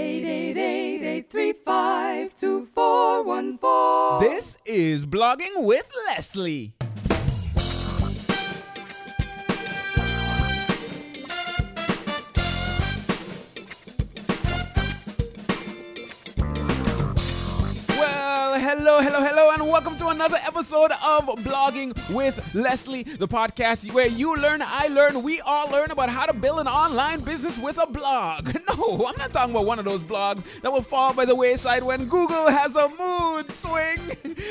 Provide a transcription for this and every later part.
888-835-2414. This is Blogging with Leslie. Well, hello, hello, hello, another episode of Blogging with Leslie, the podcast where you learn, I learn, we all learn about how to build an online business with a blog. No, I'm not talking about one of those blogs that will fall by the wayside when Google has a mood swing.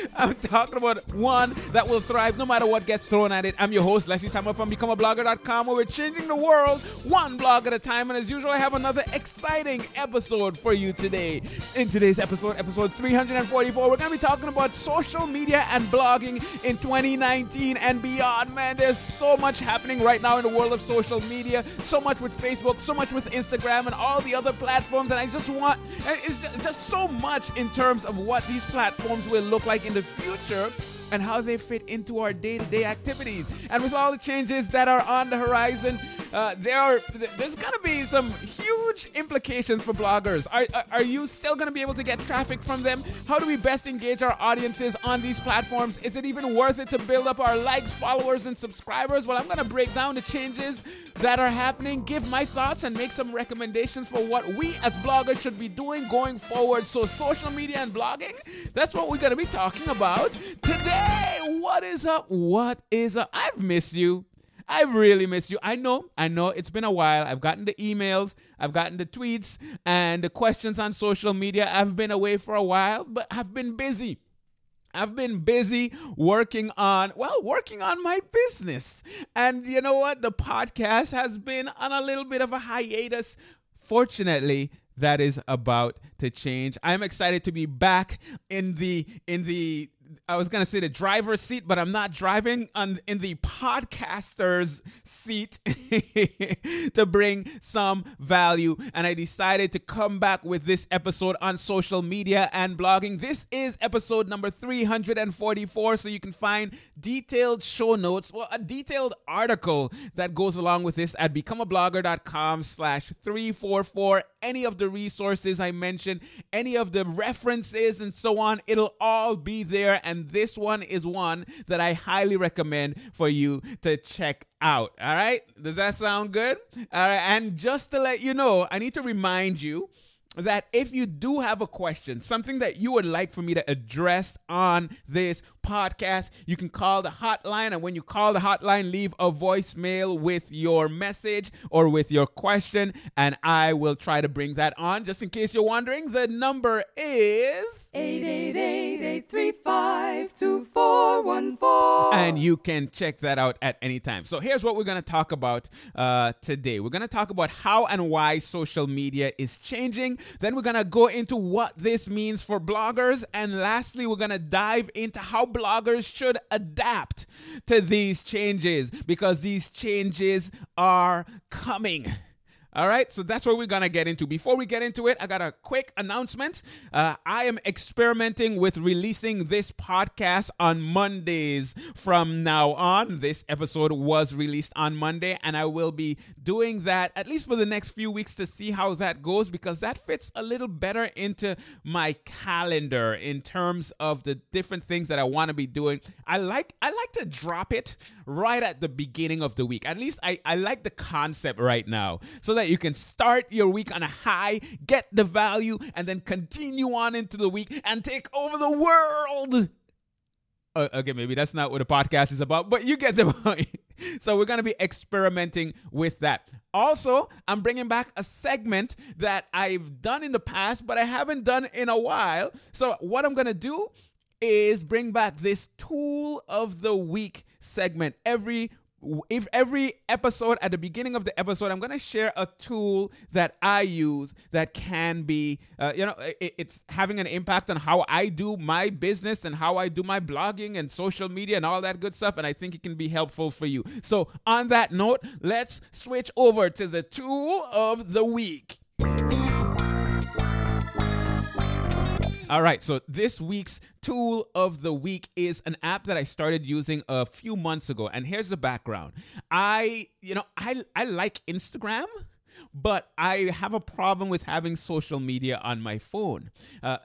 I'm talking about one that will thrive no matter what gets thrown at it. I'm your host, Leslie Samuel from BecomeAblogger.com, where we're changing the world one blog at a time. And as usual, I have another exciting episode for you today. In today's episode, episode 344, we're going to be talking about social media and blogging in 2019 and beyond. Man, there's so much happening right now in the world of social media, so much with Facebook, so much with Instagram, and all the other platforms. And I just want, eh, it's just, so much in terms of what these platforms will look like in the future and how they fit into our day-to-day activities. And with all the changes that are on the horizon, uh, there are there's to be some huge implications for bloggers. Are, are, you still to be able to get traffic from them? How do we best engage our audiences on these platforms? Is it even worth it to build up our likes, followers, and subscribers? Well, I'm to break down the changes that are happening, give my thoughts, and make some recommendations for what we as bloggers should be doing going forward. So, social media and blogging, that's what we're to be talking about today. What is up? What is up? I've missed you. I've really missed you. I know, I know it's been a while. I've gotten the emails, I've gotten the tweets, and the questions on social media. I've been away for a while, but I've been busy. I've been busy working on, well, working on my business. And you know what? The podcast has been on a little bit of a hiatus. Fortunately, that is about to change. I'm excited to be back in the in the I was gonna say the driver's seat, but I'm not driving on in the podcaster's seat to bring some value. And I decided to come back with this episode on social media and blogging. This is episode number 344, so you can find detailed show notes, well, a detailed article that goes along with this at becomeablogger.com slash 344. Any of the resources I mentioned, any of the references and so on, it'll all be there. And this one is one that I highly recommend for you to check out. All right. Does that sound good? All right. And just to let you know, I need to remind you that if you do have a question, something that you would like for me to address on this podcast, you can call the hotline. And when you call the hotline, leave a voicemail with your message or with your question, and I will try to bring that on. Just in case you're wondering, the number is 888-835-2414. and you can check that out at any time. So here's what we're going to talk about uh, today. We're going to talk about how and why social media is changing. Then we're going to go into what this means for bloggers. And lastly, we're going to dive into how bloggers should adapt to these changes because these changes are coming. All right, so that's what we're gonna get into. Before we get into it, I got a quick announcement. Uh, I am experimenting with releasing this podcast on Mondays from now on. This episode was released on Monday, and I will be doing that at least for the next few weeks to see how that goes because that fits a little better into my calendar in terms of the different things that I want to be doing. I like I like to drop it right at the beginning of the week. At least I, I like the concept right now so that you can start your week on a high, get the value, and then continue on into the week and take over the world. Uh, okay, maybe that's not what the podcast is about, but you get the point. so we're going to be experimenting with that. Also, I'm bringing back a segment that I've done in the past, but I haven't done in a while. So what I'm going to do is bring back this tool of the week segment every if every episode at the beginning of the episode i'm going to share a tool that i use that can be uh, you know it, it's having an impact on how i do my business and how i do my blogging and social media and all that good stuff and i think it can be helpful for you. So on that note let's switch over to the tool of the week All right, so this week's tool of the week is an app that I started using a few months ago. And here's the background. I, you know, I I like Instagram, but I have a problem with having social media on my phone. Uh,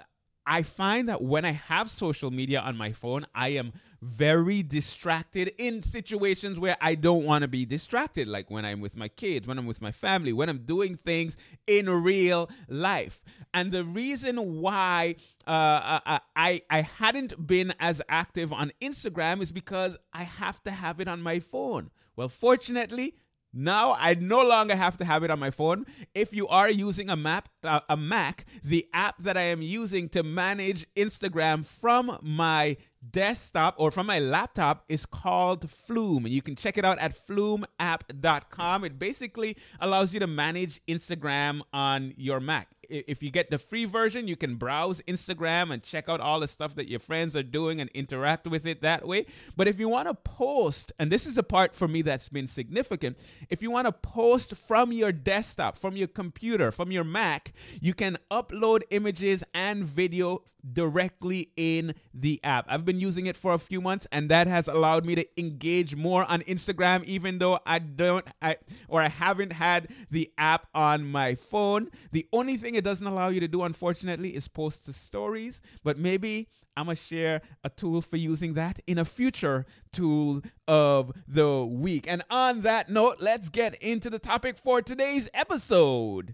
I find that when I have social media on my phone, I am very distracted in situations where I don't want to be distracted, like when I'm with my kids, when I'm with my family, when I'm doing things in real life. And the reason why uh, uh, uh I I hadn't been as active on Instagram is because I have to have it on my phone. Well, fortunately, now I no longer have to have it on my phone. If you are using a map uh, a Mac, the app that I am using to manage Instagram from my desktop or from my laptop is called Flume. You can check it out at flumeapp.com. It basically allows you to manage Instagram on your Mac if you get the free version, you can browse Instagram and check out all the stuff that your friends are doing and interact with it that way. But if you want to post, and this is the part for me that's been significant, if you want to post from your desktop, from your computer, from your Mac, you can upload images and video directly in the app. I've been using it for a few months and that has allowed me to engage more on Instagram even though I don't I or I haven't had the app on my phone. The only thing it doesn't allow you to do, unfortunately, is post to stories. But maybe I'm going to share a tool for using that in a future tool of the week. And on that note, let's get into the topic for today's episode.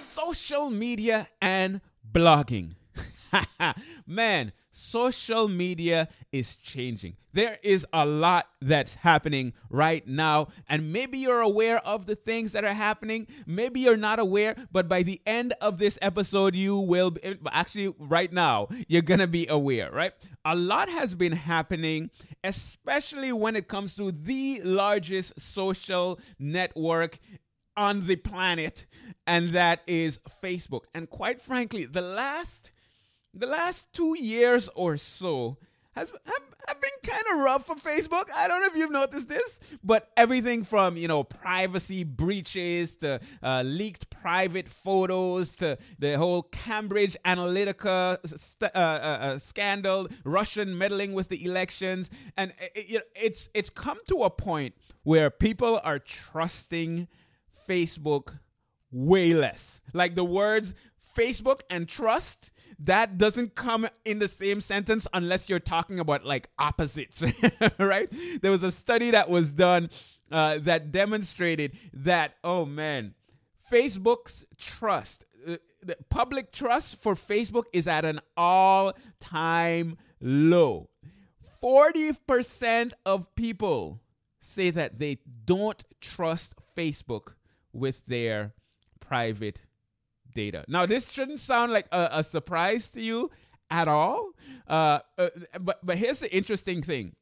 Social media and blogging. Man, social media is changing. There is a lot that's happening right now, and maybe you're aware of the things that are happening. Maybe you're not aware, but by the end of this episode, you will be, actually, right now, you're gonna be aware, right? A lot has been happening, especially when it comes to the largest social network on the planet, and that is Facebook. And quite frankly, the last the last two years or so has have, have been kind of rough for Facebook. I don't know if you've noticed this, but everything from you know privacy breaches to uh, leaked private photos to the whole Cambridge Analytica st- uh, uh, uh scandal, Russian meddling with the elections, and it, it, it's it's come to a point where people are trusting Facebook way less. Like the words Facebook and trust that doesn't come in the same sentence unless you're talking about like opposites, right? There was a study that was done uh, that demonstrated that, oh man, Facebook's trust, uh, the public trust for Facebook is at an all time low. 40% of people say that they don't trust Facebook with their private data. Now, this shouldn't sound like a, a surprise to you at all. Uh, uh, but but here's the interesting thing: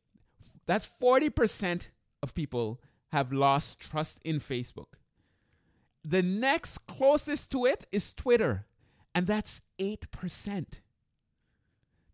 that's forty percent of people have lost trust in Facebook. The next closest to it is Twitter, and that's eight percent.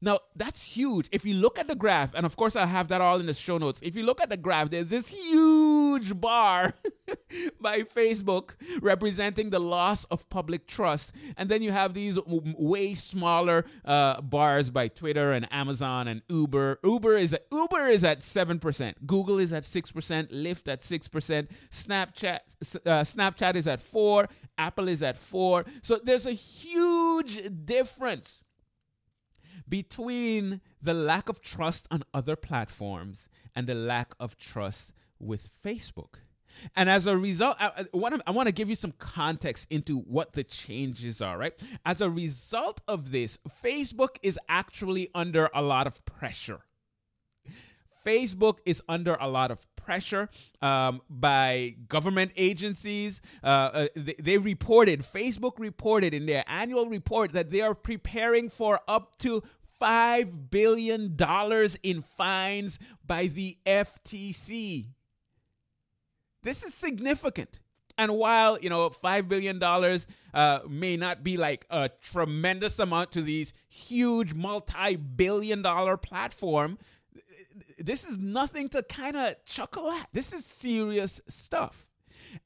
Now, that's huge. If you look at the graph, and of course, I have that all in the show notes. If you look at the graph, there's this huge bar by Facebook representing the loss of public trust. And then you have these w- way smaller uh, bars by Twitter and Amazon and Uber. Uber is at, Uber is at 7%. Google is at 6%. Lyft at 6%. Snapchat, uh, Snapchat is at 4 Apple is at 4 So there's a huge difference between the lack of trust on other platforms and the lack of trust with Facebook. And as a result, I, I want to give you some context into what the changes are, right? As a result of this, Facebook is actually under a lot of pressure. Facebook is under a lot of pressure um, by government agencies. Uh, uh, they, they, reported, Facebook reported in their annual report that they are preparing for up to $5 billion in fines by the FTC. This is significant. And while, you know, $5 billion uh, may not be like a tremendous amount to these huge multi billion dollar platform, this is nothing to kind of chuckle at. This is serious stuff.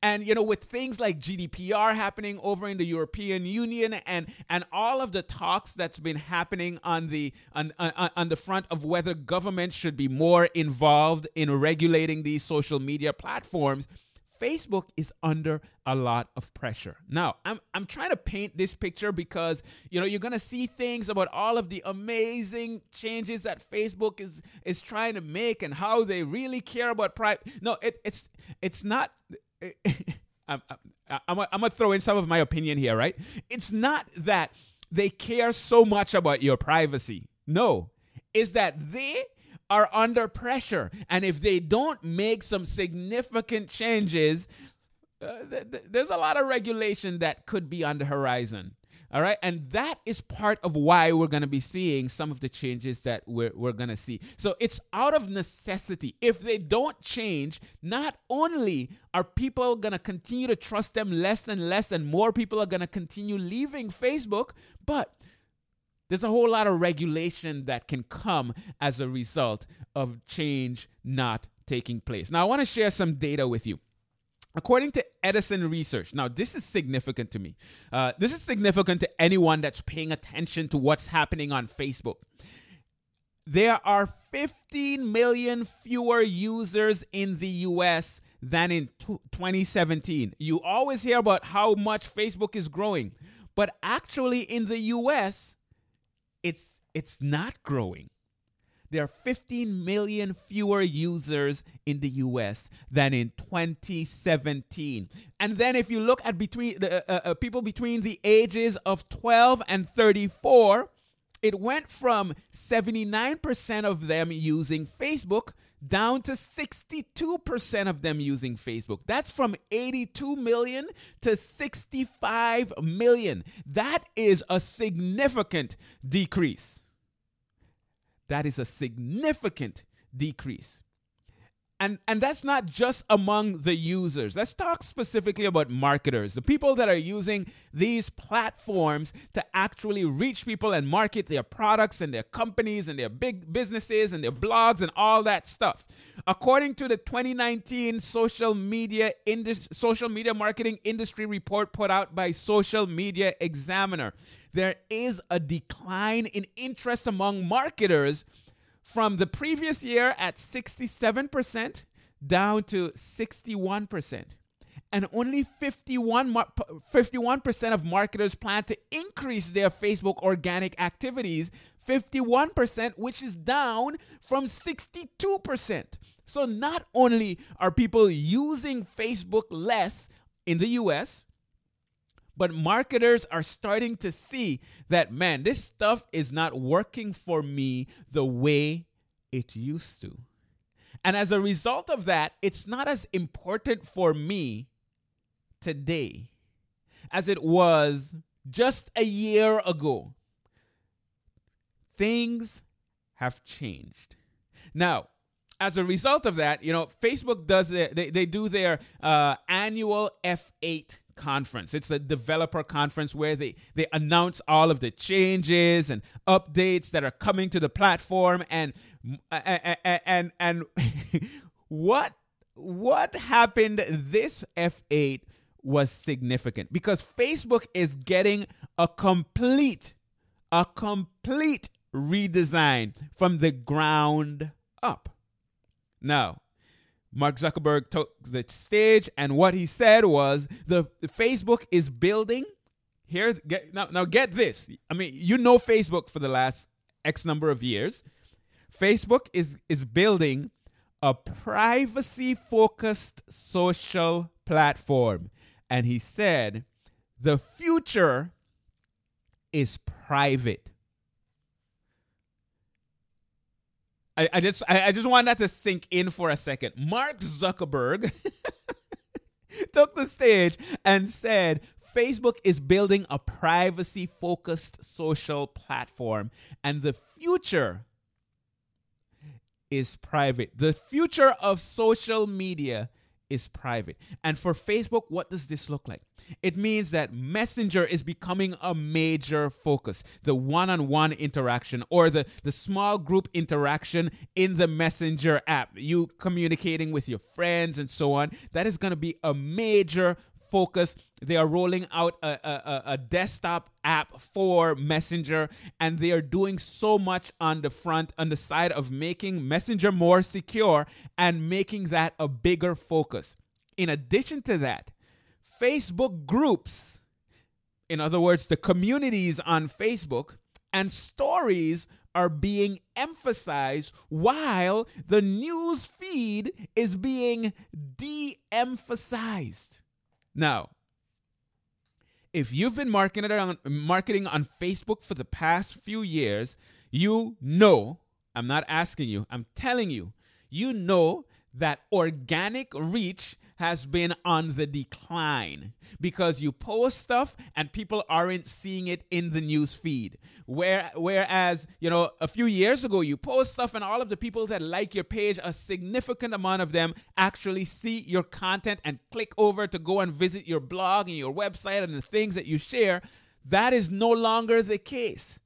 And you know, with things like GDPR happening over in the European Union and and all of the talks that's been happening on the on on, on the front of whether government should be more involved in regulating these social media platforms, Facebook is under a lot of pressure. Now, I'm I'm trying to paint this picture because you know you're gonna see things about all of the amazing changes that Facebook is is trying to make and how they really care about private. No, it, it's it's not. I'm, I'm, I'm, gonna throw in some of my opinion here, right? It's not that they care so much about your privacy. No, is that they are under pressure. And if they don't make some significant changes, uh, th- th- there's a lot of regulation that could be on the horizon. All right. And that is part of why we're going to be seeing some of the changes that we're, we're going to see. So it's out of necessity. If they don't change, not only are people going to continue to trust them less and less, and more people are going to continue leaving Facebook, but there's a whole lot of regulation that can come as a result of change not taking place. Now, I want to share some data with you. According to Edison Research, now this is significant to me. Uh, this is significant to anyone that's paying attention to what's happening on Facebook. There are 15 million fewer users in the US than in t- 2017. You always hear about how much Facebook is growing, but actually in the US, it's it's not growing. There are 15 million fewer users in the US than in 2017. And then if you look at between the uh, uh, people between the ages of 12 and 34, it went from 79% of them using Facebook down to 62% of them using Facebook. That's from 82 million to 65 million. That is a significant decrease. That is a significant decrease. And, and that's not just among the users. Let's talk specifically about marketers, the people that are using these platforms to actually reach people and market their products and their companies and their big businesses and their blogs and all that stuff. According to the 2019 social media indus- social media marketing industry report put out by Social Media Examiner, there is a decline in interest among marketers from the previous year at 67% down to 61%. And only 51, 51% of marketers plan to increase their Facebook organic activities, 51%, which is down from 62%. So not only are people using Facebook less in the US, but marketers are starting to see that, man, this stuff is not working for me the way it used to. And as a result of that, it's not as important for me today as it was just a year ago. Things have changed. Now, as a result of that, you know, Facebook does their, they, they do their uh, annual F8 conference. It's a developer conference where they, they announce all of the changes and updates that are coming to the platform and and and, and what what happened this F8 was significant because Facebook is getting a complete a complete redesign from the ground up. Now, Mark Zuckerberg took the stage, and what he said was the, the Facebook is building. Here, get, now, now get this. I mean, you know Facebook for the last X number of years. Facebook is is building a privacy focused social platform, and he said the future is private. I, I just I, I just want that to sink in for a second. Mark Zuckerberg took the stage and said Facebook is building a privacy focused social platform and the future is private. The future of social media is private. And for Facebook, what does this look like? It means that Messenger is becoming a major focus. The one on one interaction or the, the small group interaction in the Messenger app, you communicating with your friends and so on, that is going to be a major focus. They are rolling out a, a, a, desktop app for Messenger, and they are doing so much on the front, on the side of making Messenger more secure and making that a bigger focus. In addition to that, Facebook groups, in other words, the communities on Facebook and stories are being emphasized while the news feed is being de emphasized. Now, if you've been marketing on, marketing on Facebook for the past few years, you know, I'm not asking you, I'm telling you, you know that organic reach has been on the decline because you post stuff and people aren't seeing it in the news feed. Where, whereas, you know, a few years ago, you post stuff and all of the people that like your page, a significant amount of them actually see your content and click over to go and visit your blog and your website and the things that you share. That is no longer the case.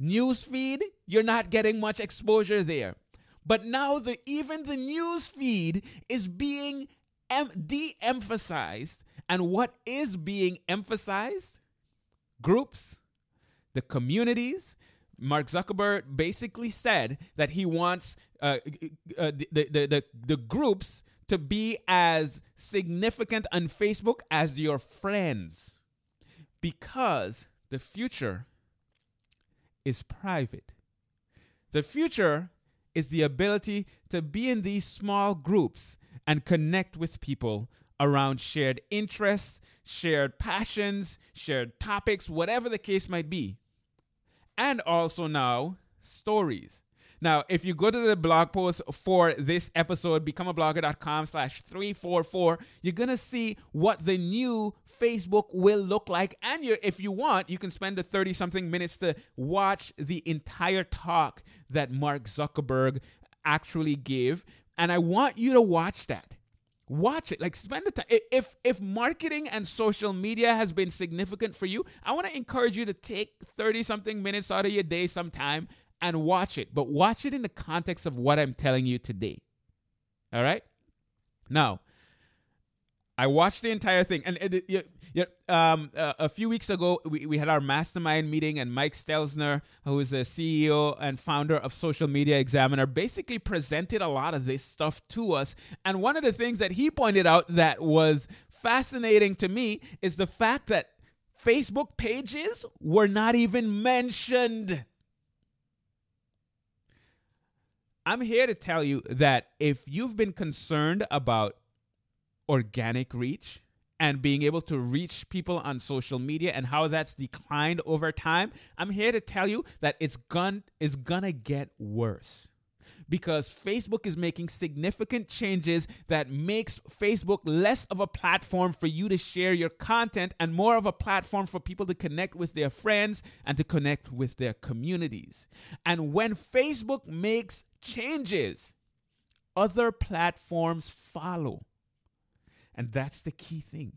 Newsfeed, you're not getting much exposure there. But now the even the news feed is being em- de-emphasized and what is being emphasized? Groups the communities. Mark zuckerberg basically said that he wants uh, uh, the, the, the, the groups to be as significant on facebook as your friends because the future is private. The future is the ability to be in these small groups and connect with people around shared interests, shared passions, shared topics, whatever the case might be. And also now, stories. Now, if you go to the blog post for this episode, becomeablogger.com slash 344, you're going to see what the new Facebook will look like. And you, if you want, you can spend the 30 something minutes to watch the entire talk that Mark Zuckerberg actually gave and I want you to watch that. Watch it. Like spend the time. If if marketing and social media has been significant for you, I want to encourage you to take 30 something minutes out of your day sometime and watch it. But watch it in the context of what I'm telling you today. All right? Now, I watched the entire thing, and um, uh, a few weeks ago we, we had our mastermind meeting, and Mike Stelzner, who is the CEO and founder of Social Media Examiner, basically presented a lot of this stuff to us. And one of the things that he pointed out that was fascinating to me is the fact that Facebook pages were not even mentioned. I'm here to tell you that if you've been concerned about organic reach and being able to reach people on social media and how that's declined over time, I'm here to tell you that it's gun is gonna get worse. Because Facebook is making significant changes that makes Facebook less of a platform for you to share your content and more of a platform for people to connect with their friends and to connect with their communities. And when Facebook makes changes, other platforms follow. And that's the key thing.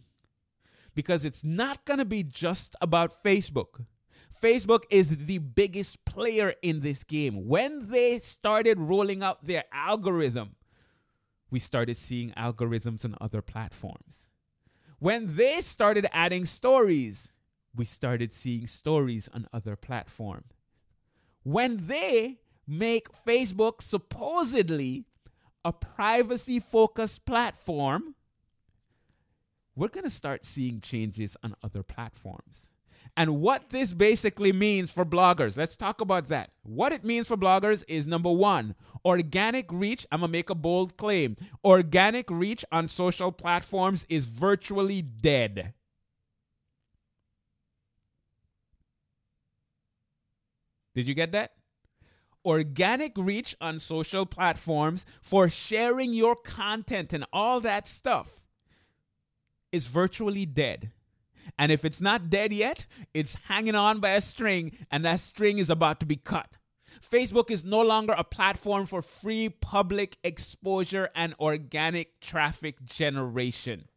Because it's not going to be just about Facebook. Facebook is the biggest player in this game. When they started rolling out their algorithm, we started seeing algorithms on other platforms. When they started adding stories, we started seeing stories on other platforms. When they make Facebook supposedly a privacy focused platform, we're going to start seeing changes on other platforms. And what this basically means for bloggers, let's talk about that. What it means for bloggers is number one, organic reach. I'm going to make a bold claim. Organic reach on social platforms is virtually dead. Did you get that? Organic reach on social platforms for sharing your content and all that stuff is virtually dead. And if it's not dead yet, it's hanging on by a string, and that string is about to be cut. Facebook is no longer a platform for free public exposure and organic traffic generation.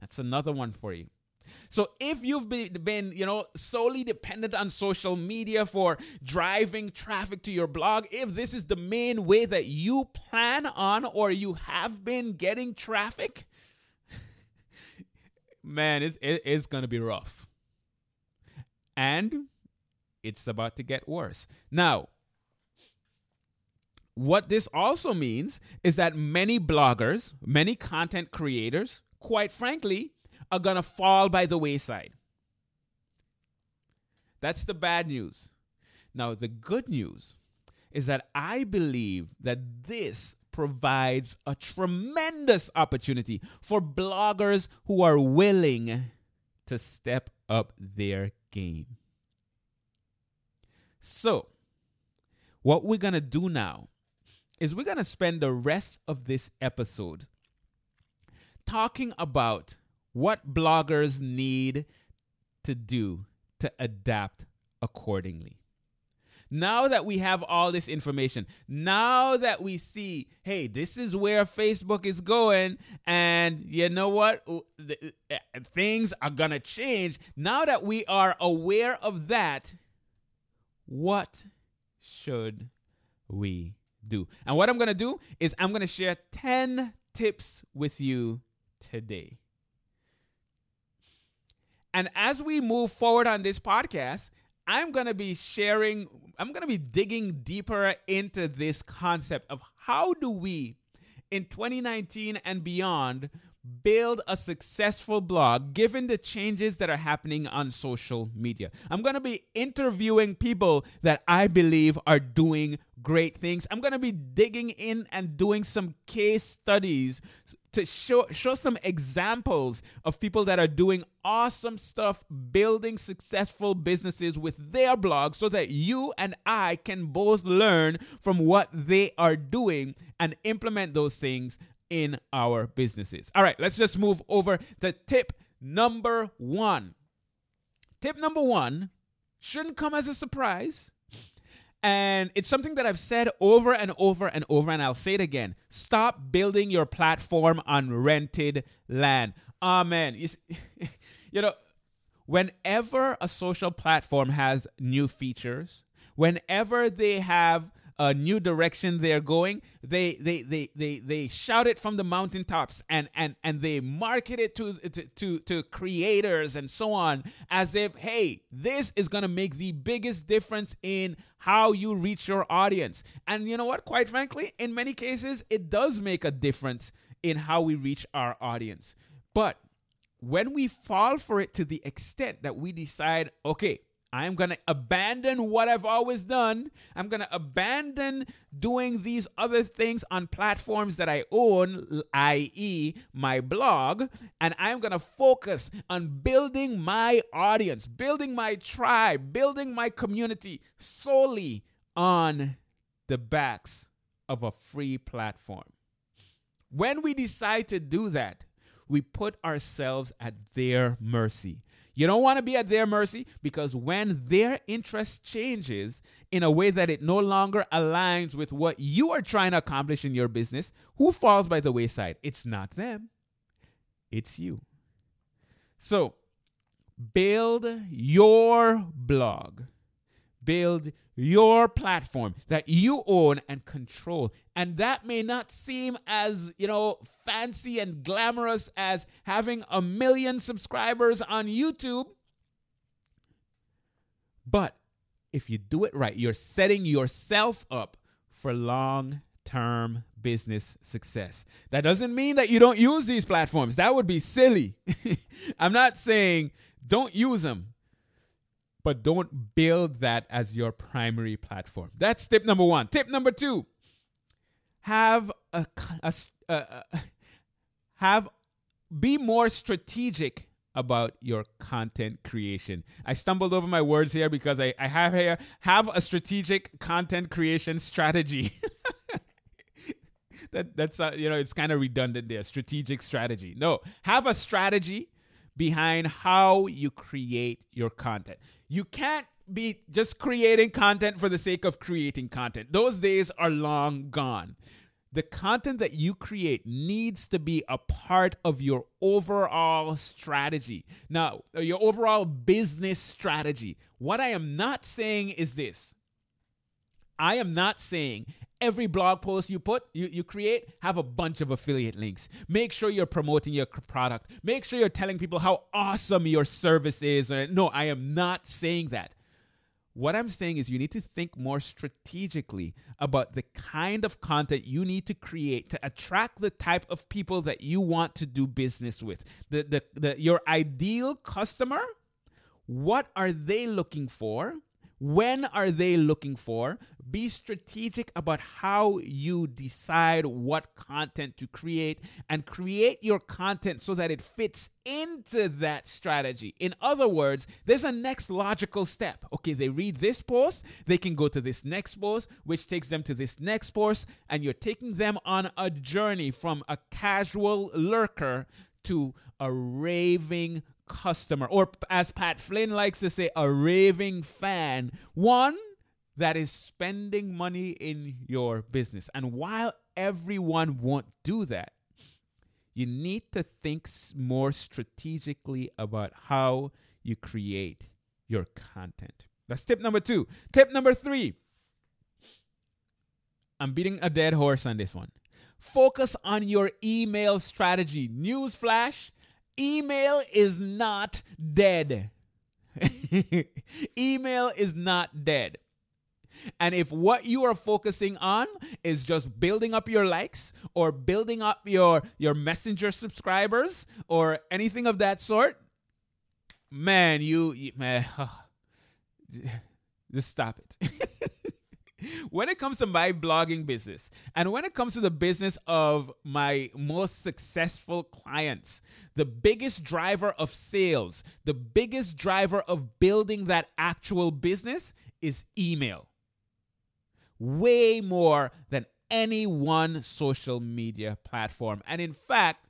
That's another one for you. So if you've been, you know, solely dependent on social media for driving traffic to your blog, if this is the main way that you plan on or you have been getting traffic, man, it's, it's going to be rough. And it's about to get worse. Now, what this also means is that many bloggers, many content creators, quite frankly, are going to fall by the wayside. That's the bad news. Now, the good news is that I believe that this provides a tremendous opportunity for bloggers who are willing to step up their game. So, what we're going to do now is we're going to spend the rest of this episode talking about what bloggers need to do to adapt accordingly. Now that we have all this information, now that we see, hey, this is where Facebook is going, and you know what? Uh, things are going to change. Now that we are aware of that, what should we do? And what I'm going to do is I'm going to share 10 tips with you today. And as we move forward on this podcast, I'm going to be sharing, I'm going to be digging deeper into this concept of how do we in 2019 and beyond build a successful blog given the changes that are happening on social media. I'm going to be interviewing people that I believe are doing great things. I'm going to be digging in and doing some case studies to show show some examples of people that are doing awesome stuff building successful businesses with their blog so that you and I can both learn from what they are doing and implement those things in our businesses. All right, let's just move over to tip number 1. Tip number 1 shouldn't come as a surprise and it's something that I've said over and over and over, and I'll say it again. Stop building your platform on rented land. Amen. You, know, whenever a social platform has new features, whenever they have a new direction they're going. They they they they, they shout it from the mountaintops and and and they market it to, to to to creators and so on as if hey this is going to make the biggest difference in how you reach your audience. And you know what? Quite frankly in many cases it does make a difference in how we reach our audience. But when we fall for it to the extent that we decide okay I'm going to abandon what I've always done. I'm going to abandon doing these other things on platforms that I own, i.e., my blog, and I'm going to focus on building my audience, building my tribe, building my community solely on the backs of a free platform. When we decide to do that, we put ourselves at their mercy. You don't want to be at their mercy because when their interest changes in a way that it no longer aligns with what you are trying to accomplish in your business, who falls by the wayside? It's not them, it's you. So, build your blog build your platform that you own and control. And that may not seem as, you know, fancy and glamorous as having a million subscribers on YouTube. But if you do it right, you're setting yourself up for long term business success. That doesn't mean that you don't use these platforms. That would be silly. I'm not saying don't use them but don't build that as your primary platform. That's tip number one. Tip number two: have a, a, a, a have be more strategic about your content creation. I stumbled over my words here because I, I have here have a strategic content creation strategy. that that's uh, you know it's kind of redundant there. Strategic strategy. No, have a strategy behind how you create your content. You can't be just creating content for the sake of creating content. Those days are long gone. The content that you create needs to be a part of your overall strategy. Now, your overall business strategy. What I am not saying is this I am not saying every blog post you put, you, you create, have a bunch of affiliate links. Make sure you're promoting your product. Make sure you're telling people how awesome your service is. Uh, no, I am not saying that. What I'm saying is you need to think more strategically about the kind of content you need to create to attract the type of people that you want to do business with. The, the, the your ideal customer, what are they looking for? When are they looking for? Be strategic about how you decide what content to create and create your content so that it fits into that strategy. In other words, there's a next logical step. Okay, they read this post, they can go to this next post, which takes them to this next post, and you're taking them on a journey from a casual lurker to a raving customer, or as Pat Flynn likes to say, a raving fan. One that is spending money in your business. And while everyone won't do that, you need to think more strategically about how you create your content. That's tip number two. Tip number three. I'm beating a dead horse on this one. Focus on your email strategy. Newsflash email is not dead. email is not dead. And if what you are focusing on is just building up your likes or building up your your messenger subscribers or anything of that sort, man, you, you man, just stop it. when it comes to my blogging business and when it comes to the business of my most successful clients, the biggest driver of sales, the biggest driver of building that actual business is email. Way more than any one social media platform. And in fact,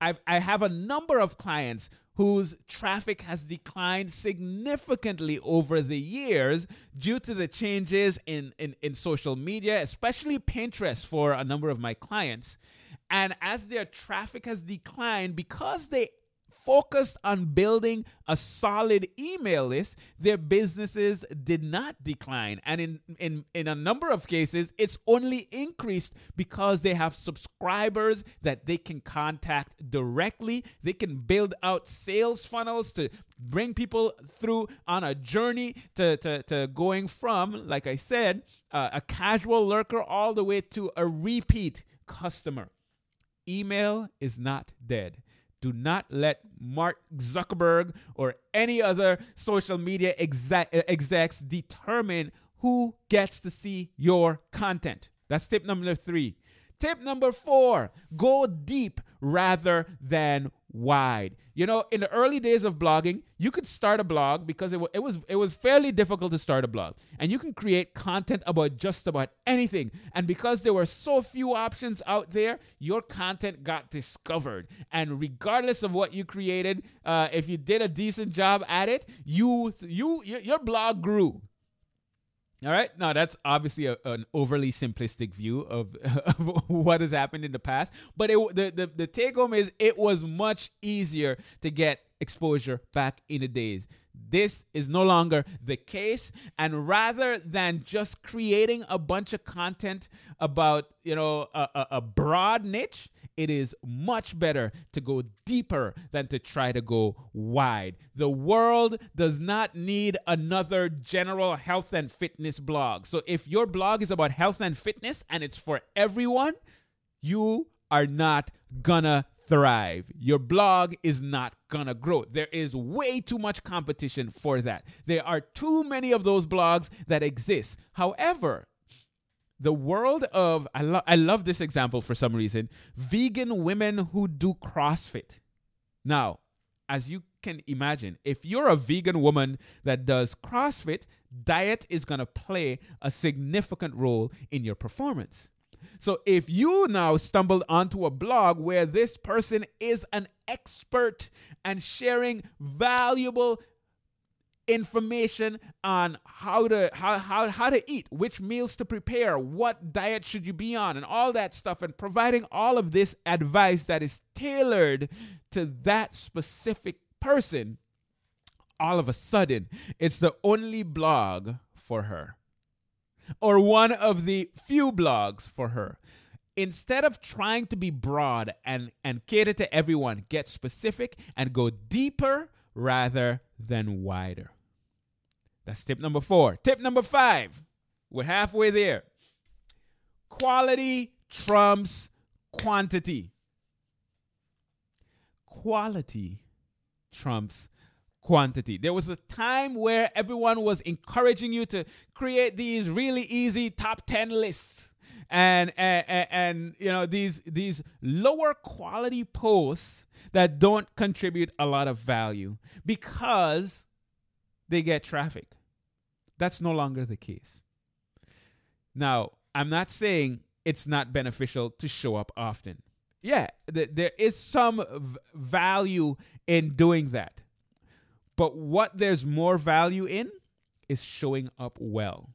I've, I have a number of clients whose traffic has declined significantly over the years due to the changes in, in, in social media, especially Pinterest for a number of my clients. And as their traffic has declined, because they focused on building a solid email list, their businesses did not decline. And in, in, in a number of cases, it's only increased because they have subscribers that they can contact directly. They can build out sales funnels to bring people through on a journey to, to, to going from, like I said, uh, a casual lurker all the way to a repeat customer. Email is not dead. Do not let Mark Zuckerberg or any other social media exec- execs determine who gets to see your content. That's tip number three. Tip number four go deep rather than wide. You know, in the early days of blogging, you could start a blog because it, w- it was it was fairly difficult to start a blog, and you can create content about just about anything. And because there were so few options out there, your content got discovered. And regardless of what you created, uh, if you did a decent job at it, you you your blog grew. All right. Now that's obviously a, an overly simplistic view of, of, what has happened in the past, but it, the, the the take home is it was much easier to get exposure back in the days. This is no longer the case. And rather than just creating a bunch of content about, you know, a, a, a broad niche, it is much better to go deeper than to try to go wide. The world does not need another general health and fitness blog. So if your blog is about health and fitness and it's for everyone, you are not gonna thrive. Your blog is not gonna grow. There is way too much competition for that. There are too many of those blogs that exist. However, the world of I, I love this example for some reason vegan women who do CrossFit. Now, as you can imagine, if you're a vegan woman that does CrossFit, diet is going to play a significant role in your performance. So if you now stumbled onto a blog where this person is an expert and sharing valuable information on how to how, how how to eat, which meals to prepare, what diet should you be on, and all that stuff, and providing all of this advice that is tailored to that specific person, all of a sudden, it's the only blog for her. Or one of the few blogs for her. Instead of trying to be broad and, and cater to everyone, get specific and go deeper rather than wider. That's tip number four. Tip number five. We're halfway there. Quality trumps quantity. Quality trumps quantity. There was a time where everyone was encouraging you to create these really easy top 10 lists. And, and, and you know these these lower quality posts that don't contribute a lot of value because they get traffic. That's no longer the case. Now, I'm not saying it's not beneficial to show up often. Yeah, th- there is some v- value in doing that. But what there's more value in is showing up well.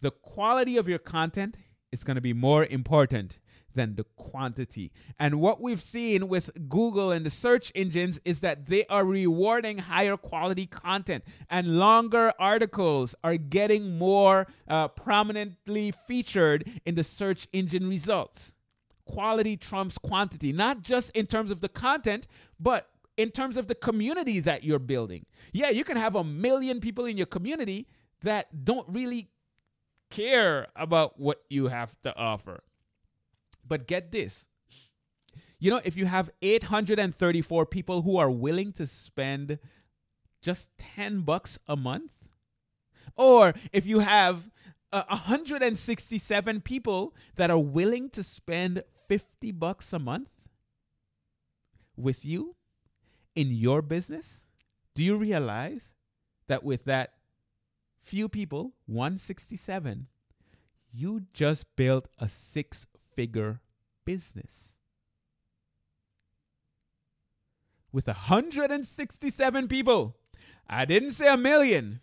The quality of your content is going to be more important than the quantity. And what we've seen with Google and the search engines is that they are rewarding higher quality content, and longer articles are getting more uh, prominently featured in the search engine results. Quality trumps quantity, not just in terms of the content, but in terms of the community that you're building. Yeah, you can have a million people in your community that don't really care about what you have to offer. But get this. You know, if you have 834 people who are willing to spend just 10 bucks a month, or if you have uh, 167 people that are willing to spend 50 bucks a month with you in your business, do you realize that with that few people, 167, you just built a six figure business. With 167 people. I didn't say a million.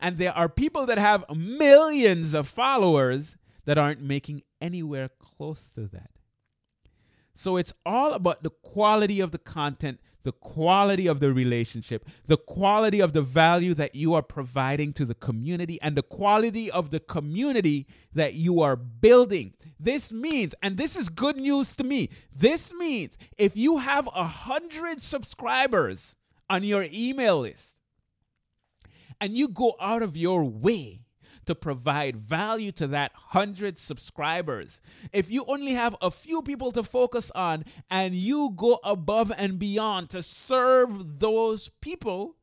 And there are people that have millions of followers that aren't making anywhere close to that. So it's all about the quality of the content, the quality of the relationship, the quality of the value that you are providing to the community, and the quality of the community that you are building. This means, and this is good news to me, this means if you have a hundred subscribers on your email list and you go out of your way to provide value to that 100 subscribers. If you only have a few people to focus on and you go above and beyond to serve those people,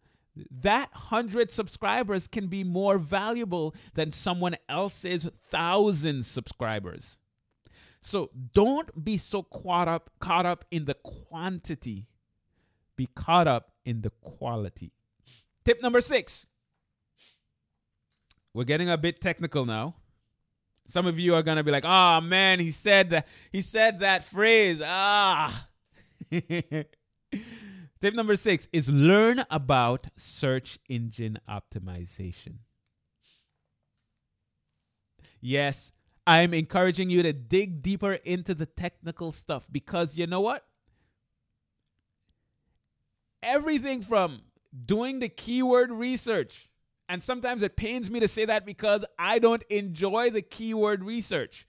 that 100 subscribers can be more valuable than someone else's 1,000 subscribers. So don't be so caught up caught up in the quantity. Be caught up in the quality. Tip number 6. We're getting a bit technical now. Some of you are gonna be like, "Oh man, he said that. He said that phrase." Ah. Tip number six is learn about search engine optimization. Yes, I'm encouraging you to dig deeper into the technical stuff because you know what? Everything from doing the keyword research and sometimes it pains me to say that because I don't enjoy the keyword research.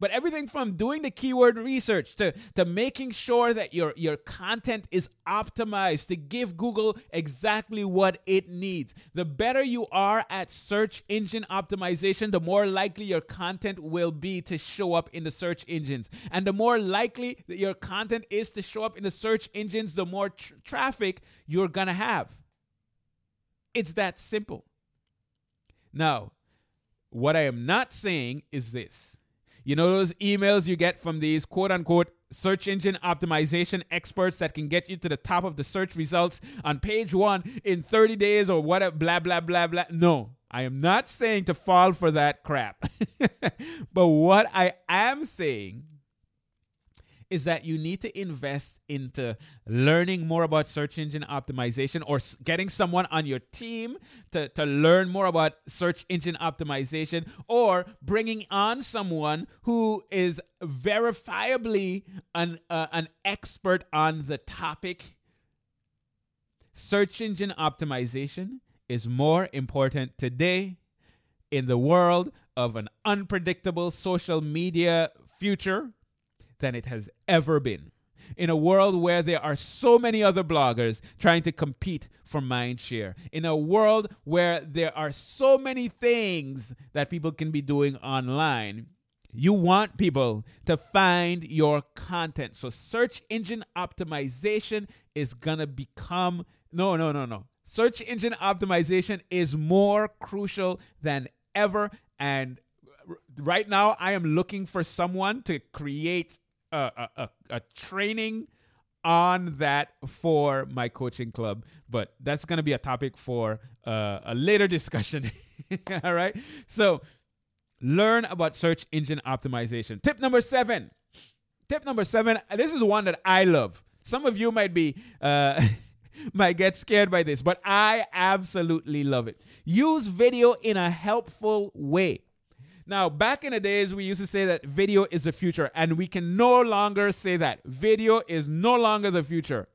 But everything from doing the keyword research to, to making sure that your, your content is optimized to give Google exactly what it needs. The better you are at search engine optimization, the more likely your content will be to show up in the search engines. And the more likely that your content is to show up in the search engines, the more tr- traffic you're going to have. It's that simple. Now, what I am not saying is this. You know those emails you get from these quote unquote search engine optimization experts that can get you to the top of the search results on page one in 30 days or whatever, blah, blah, blah, blah. No, I am not saying to fall for that crap. but what I am saying is that you need to invest into learning more about search engine optimization or getting someone on your team to, to learn more about search engine optimization or bringing on someone who is verifiably an, uh, an expert on the topic. Search engine optimization is more important today in the world of an unpredictable social media future than it has ever been. In a world where there are so many other bloggers trying to compete for mind share, in a world where there are so many things that people can be doing online, you want people to find your content. So, search engine optimization is going to become no, no, no, no. Search engine optimization is more crucial than ever. And right now, I am looking for someone to create a, a, a training on that for my coaching club. But that's going to be a topic for uh, a later discussion. All right. So learn about search engine optimization. Tip number seven. Tip number seven. This is one that I love. Some of you might be. Uh, might get scared by this, but I absolutely love it. Use video in a helpful way. Now, back in the days, we used to say that video is the future, and we can no longer say that. Video is no longer the future.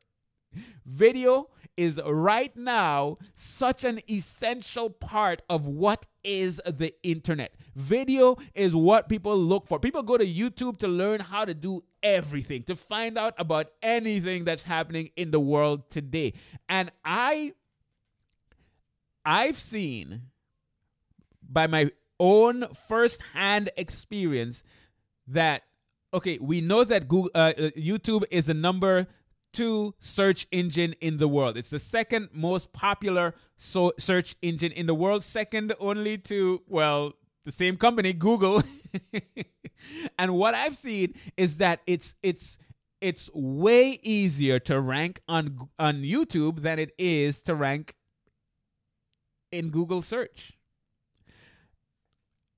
Video is right now such an essential part of what is the internet. Video is what people look for. People go to YouTube to learn how to do everything, to find out about anything that's happening in the world today. And I I've seen by my own first-hand experience that okay, we know that Google, uh, uh, YouTube is the number two search engine in the world. It's the second most popular so search engine in the world, second only to well, the same company, Google. and what I've seen is that it's it's it's way easier to rank on on YouTube than it is to rank in Google search.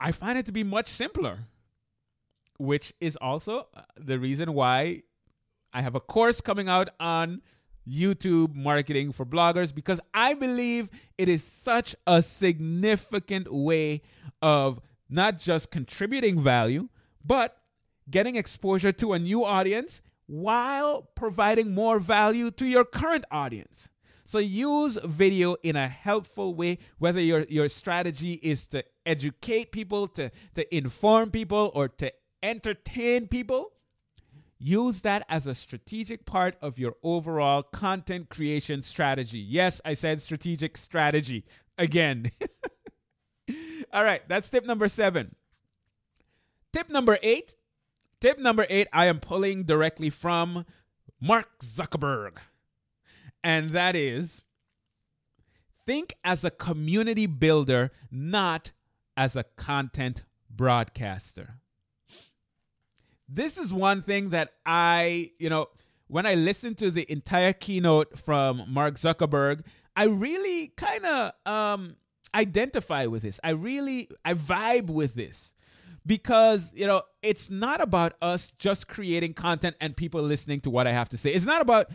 I find it to be much simpler, which is also uh, the reason why I have a course coming out on YouTube marketing for bloggers because I believe it is such a significant way of not just contributing value, but getting exposure to a new audience while providing more value to your current audience. So use video in a helpful way, whether your, your strategy is to educate people, to, to inform people, or to entertain people. Use that as a strategic part of your overall content creation strategy. Yes, I said strategic strategy again. All right, that's tip number seven. Tip number eight. Tip number eight, I am pulling directly from Mark Zuckerberg and that is think as a community builder, not as a content broadcaster. This is one thing that I, you know, when I listened to the entire keynote from Mark Zuckerberg, I really kind of um, identify with this. I really, I vibe with this because you know it's not about us just creating content and people listening to what i have to say it's not about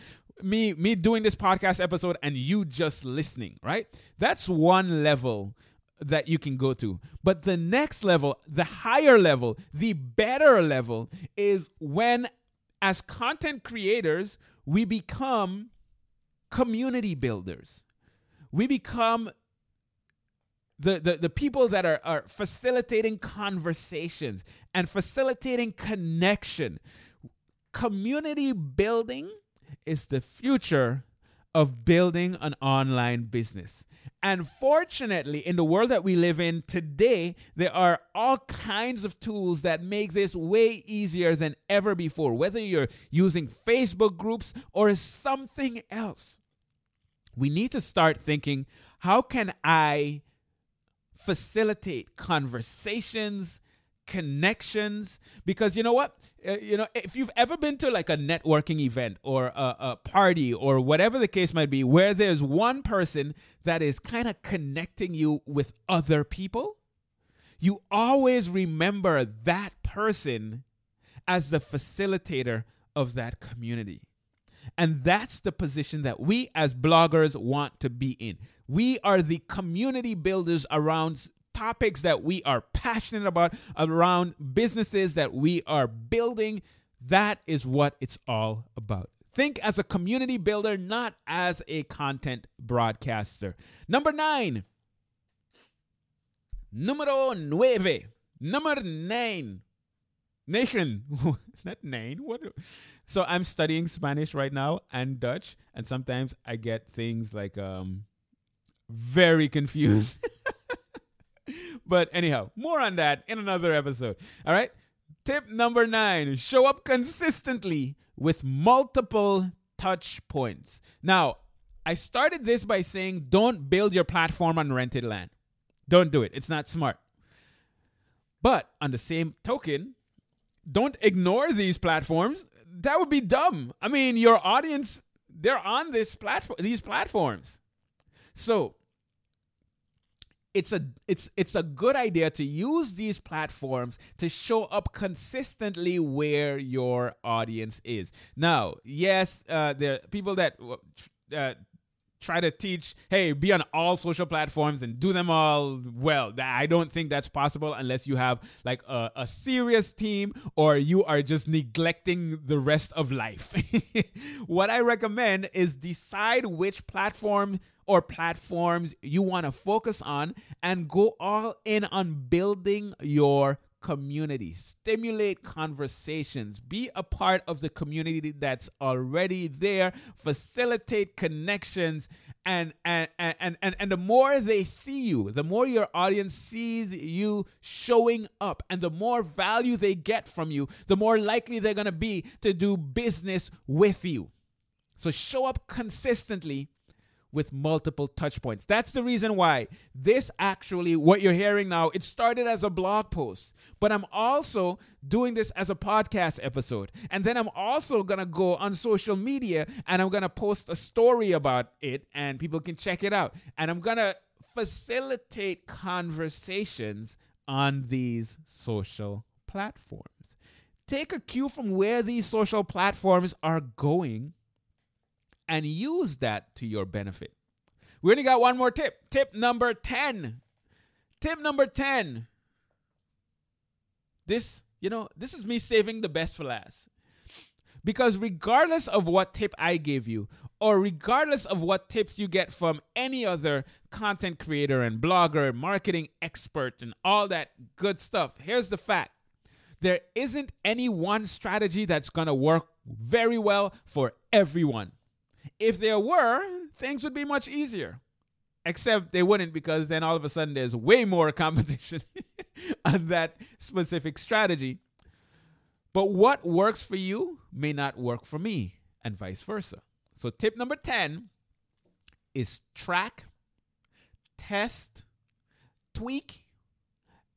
me me doing this podcast episode and you just listening, right? That's one level that you can go to. But the next level, the higher level, the better level is when as content creators, we become community builders. We become the, the, the people that are, are facilitating conversations and facilitating connection. Community building is the future of building an online business. And fortunately, in the world that we live in today, there are all kinds of tools that make this way easier than ever before, whether you're using Facebook groups or something else. We need to start thinking how can I facilitate conversations connections because you know what uh, you know if you've ever been to like a networking event or a, a party or whatever the case might be where there's one person that is kind of connecting you with other people you always remember that person as the facilitator of that community. And that's the position that we as bloggers want to be in. We are the community builders around topics that we are passionate about, around businesses that we are building. That is what it's all about. Think as a community builder, not as a content broadcaster. Number nine. Numero nueve. Number nine. Nation. not nine. What? So I'm studying Spanish right now and Dutch, and sometimes I get things like um very confused. but anyhow, more on that in another episode. All right. Tip number nine show up consistently with multiple touch points. Now, I started this by saying don't build your platform on rented land. Don't do it, it's not smart. But on the same token, don't ignore these platforms that would be dumb. I mean, your audience they're on this platform these platforms. So, it's a it's it's a good idea to use these platforms to show up consistently where your audience is. Now, yes, uh, there are people that uh, try to teach, hey, be on all social platforms and do them all well. I don't think that's possible unless you have like a, a serious team or you are just neglecting the rest of life. what I recommend is decide which platform or platforms you want to focus on and go all in on building your community, stimulate conversations, be a part of the community that's already there, facilitate connections, and and and and, and the more they see you, the more your audience sees you showing up, and the more value they get from you, the more likely they're gonna be to do business with you. So show up consistently with multiple touch points. That's the reason why this actually, what you're hearing now, it started as a blog post, but I'm also doing this as a podcast episode. And then I'm also to go on social media and I'm to post a story about it and people can check it out. And I'm to facilitate conversations on these social platforms. Take a cue from where these social platforms are going and use that to your benefit. We only got one more tip. Tip number 10. Tip number 10. This, you know, this is me saving the best for last. Because regardless of what tip I give you, or regardless of what tips you get from any other content creator and blogger, marketing expert, and all that good stuff, here's the fact there isn't any one strategy that's gonna work very well for everyone. If there were, things would be much easier. Except they wouldn't because then all of a sudden there's way more competition on that specific strategy. But what works for you may not work for me, and vice versa. So, tip number 10 is track, test, tweak,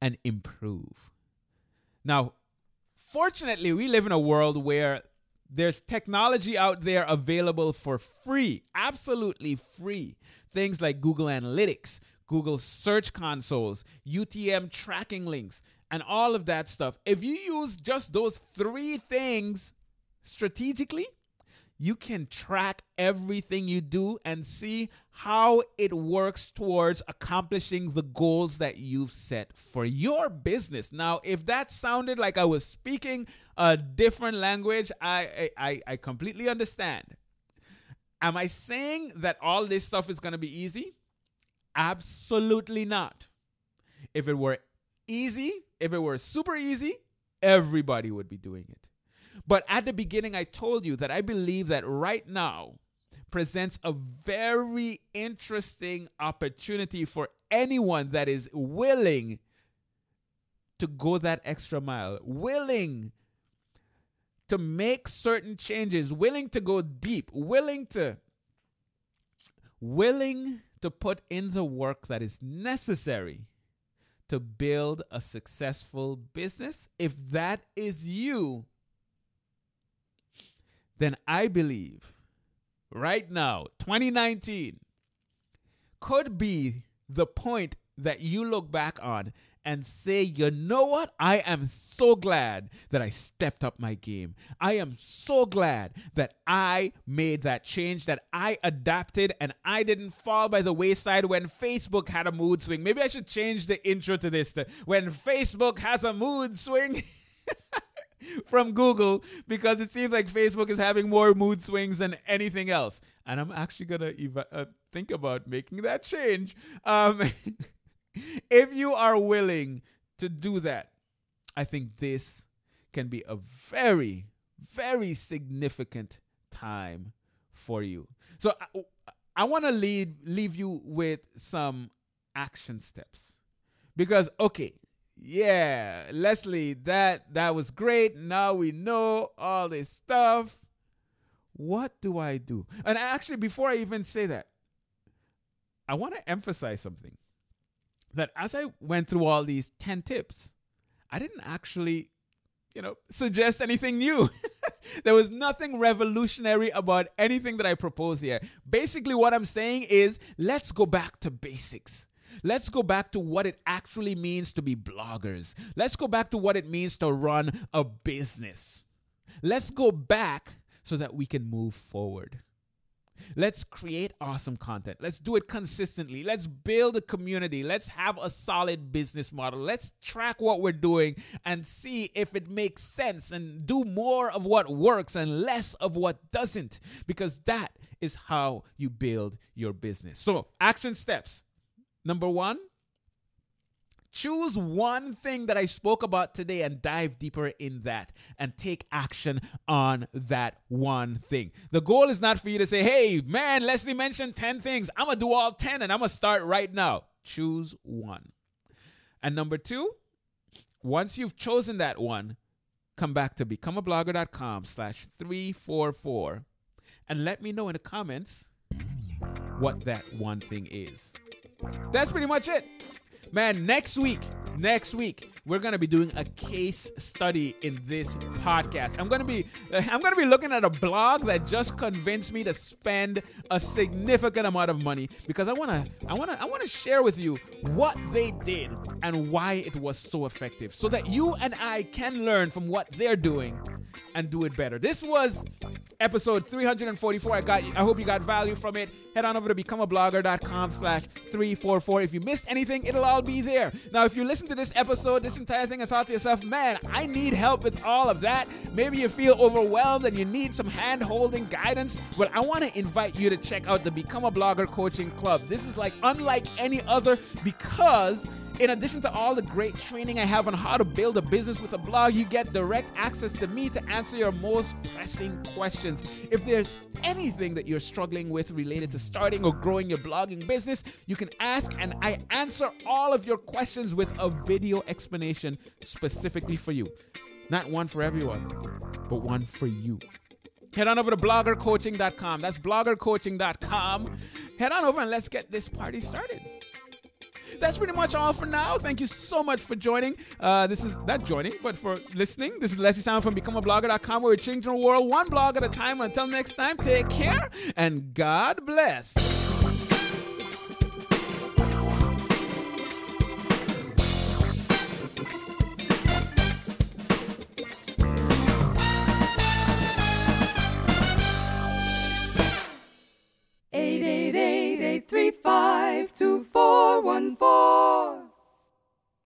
and improve. Now, fortunately, we live in a world where there's technology out there available for free, absolutely free. Things like Google Analytics, Google Search Consoles, UTM tracking links, and all of that stuff. If you use just those three things strategically, you can track everything you do and see how it works towards accomplishing the goals that you've set for your business. Now, if that sounded like I was speaking a different language, I I, I completely understand. Am I saying that all this stuff is going to be easy? Absolutely not. If it were easy, if it were super easy, everybody would be doing it. But at the beginning, I told you that I believe that right now presents a very interesting opportunity for anyone that is willing to go that extra mile, willing to make certain changes, willing to go deep, willing to willing to put in the work that is necessary to build a successful business. If that is you, then I believe right now, 2019, could be the point that you look back on and say, you know what? I am so glad that I stepped up my game. I am so glad that I made that change, that I adapted, and I didn't fall by the wayside when Facebook had a mood swing. Maybe I should change the intro to this to when Facebook has a mood swing. from Google because it seems like Facebook is having more mood swings than anything else. And I'm actually going to uh, think about making that change. Um, if you are willing to do that, I think this can be a very, very significant time for you. So I, I want to leave leave you with some action steps because okay, yeah, Leslie, that that was great. Now we know all this stuff. What do I do? And actually, before I even say that, I want to emphasize something that as I went through all these 10 tips, I didn't actually, you know, suggest anything new. there was nothing revolutionary about anything that I proposed here. Basically, what I'm saying is let's go back to basics. Let's go back to what it actually means to be bloggers. Let's go back to what it means to run a business. Let's go back so that we can move forward. Let's create awesome content. Let's do it consistently. Let's build a community. Let's have a solid business model. Let's track what we're doing and see if it makes sense and do more of what works and less of what doesn't, because that is how you build your business. So, action steps. Number one, Choose one thing that I spoke about today and dive deeper in that and take action on that one thing. The goal is not for you to say, hey, man, Leslie mentioned 10 things. I'm going to do all 10 and I'm going to start right now. Choose one. And number two, once you've chosen that one, come back to becomeablogger.com slash 344 and let me know in the comments what that one thing is. That's pretty much it. Man, next week, next week, we're gonna be doing a case study in this podcast. I'm gonna be I'm gonna be looking at a blog that just convinced me to spend a significant amount of money because I wanna I wanna I wanna share with you what they did and why it was so effective so that you and I can learn from what they're doing and do it better. This was episode 344. I got I hope you got value from it. Head on over to becomeablogger.com slash 344. If you missed anything, it'll all be there. Now, if you listen to this episode, this entire thing, and thought to yourself, man, I need help with all of that. Maybe you feel overwhelmed and you need some hand holding guidance. Well, I want to invite you to check out the Become a Blogger Coaching Club. This is like unlike any other because in addition to all the great training I have on how to build a business with a blog, you get direct access to me to answer your most pressing questions. If there's anything that you're struggling with related to starting or growing your blogging business, you can ask and I answer all of your questions with a video explanation specifically for you. Not one for everyone, but one for you head on over to bloggercoaching.com. That's bloggercoaching.com. Head on over and let's get this party started that's pretty much all for now. Thank you so much for joining. Uh, this is not joining, but for listening. This is Leslie Samuel from BecomeAblogger.com, where we're changing the world one blog at a time. Until next time, take care and God bless. Eight three five two four one four.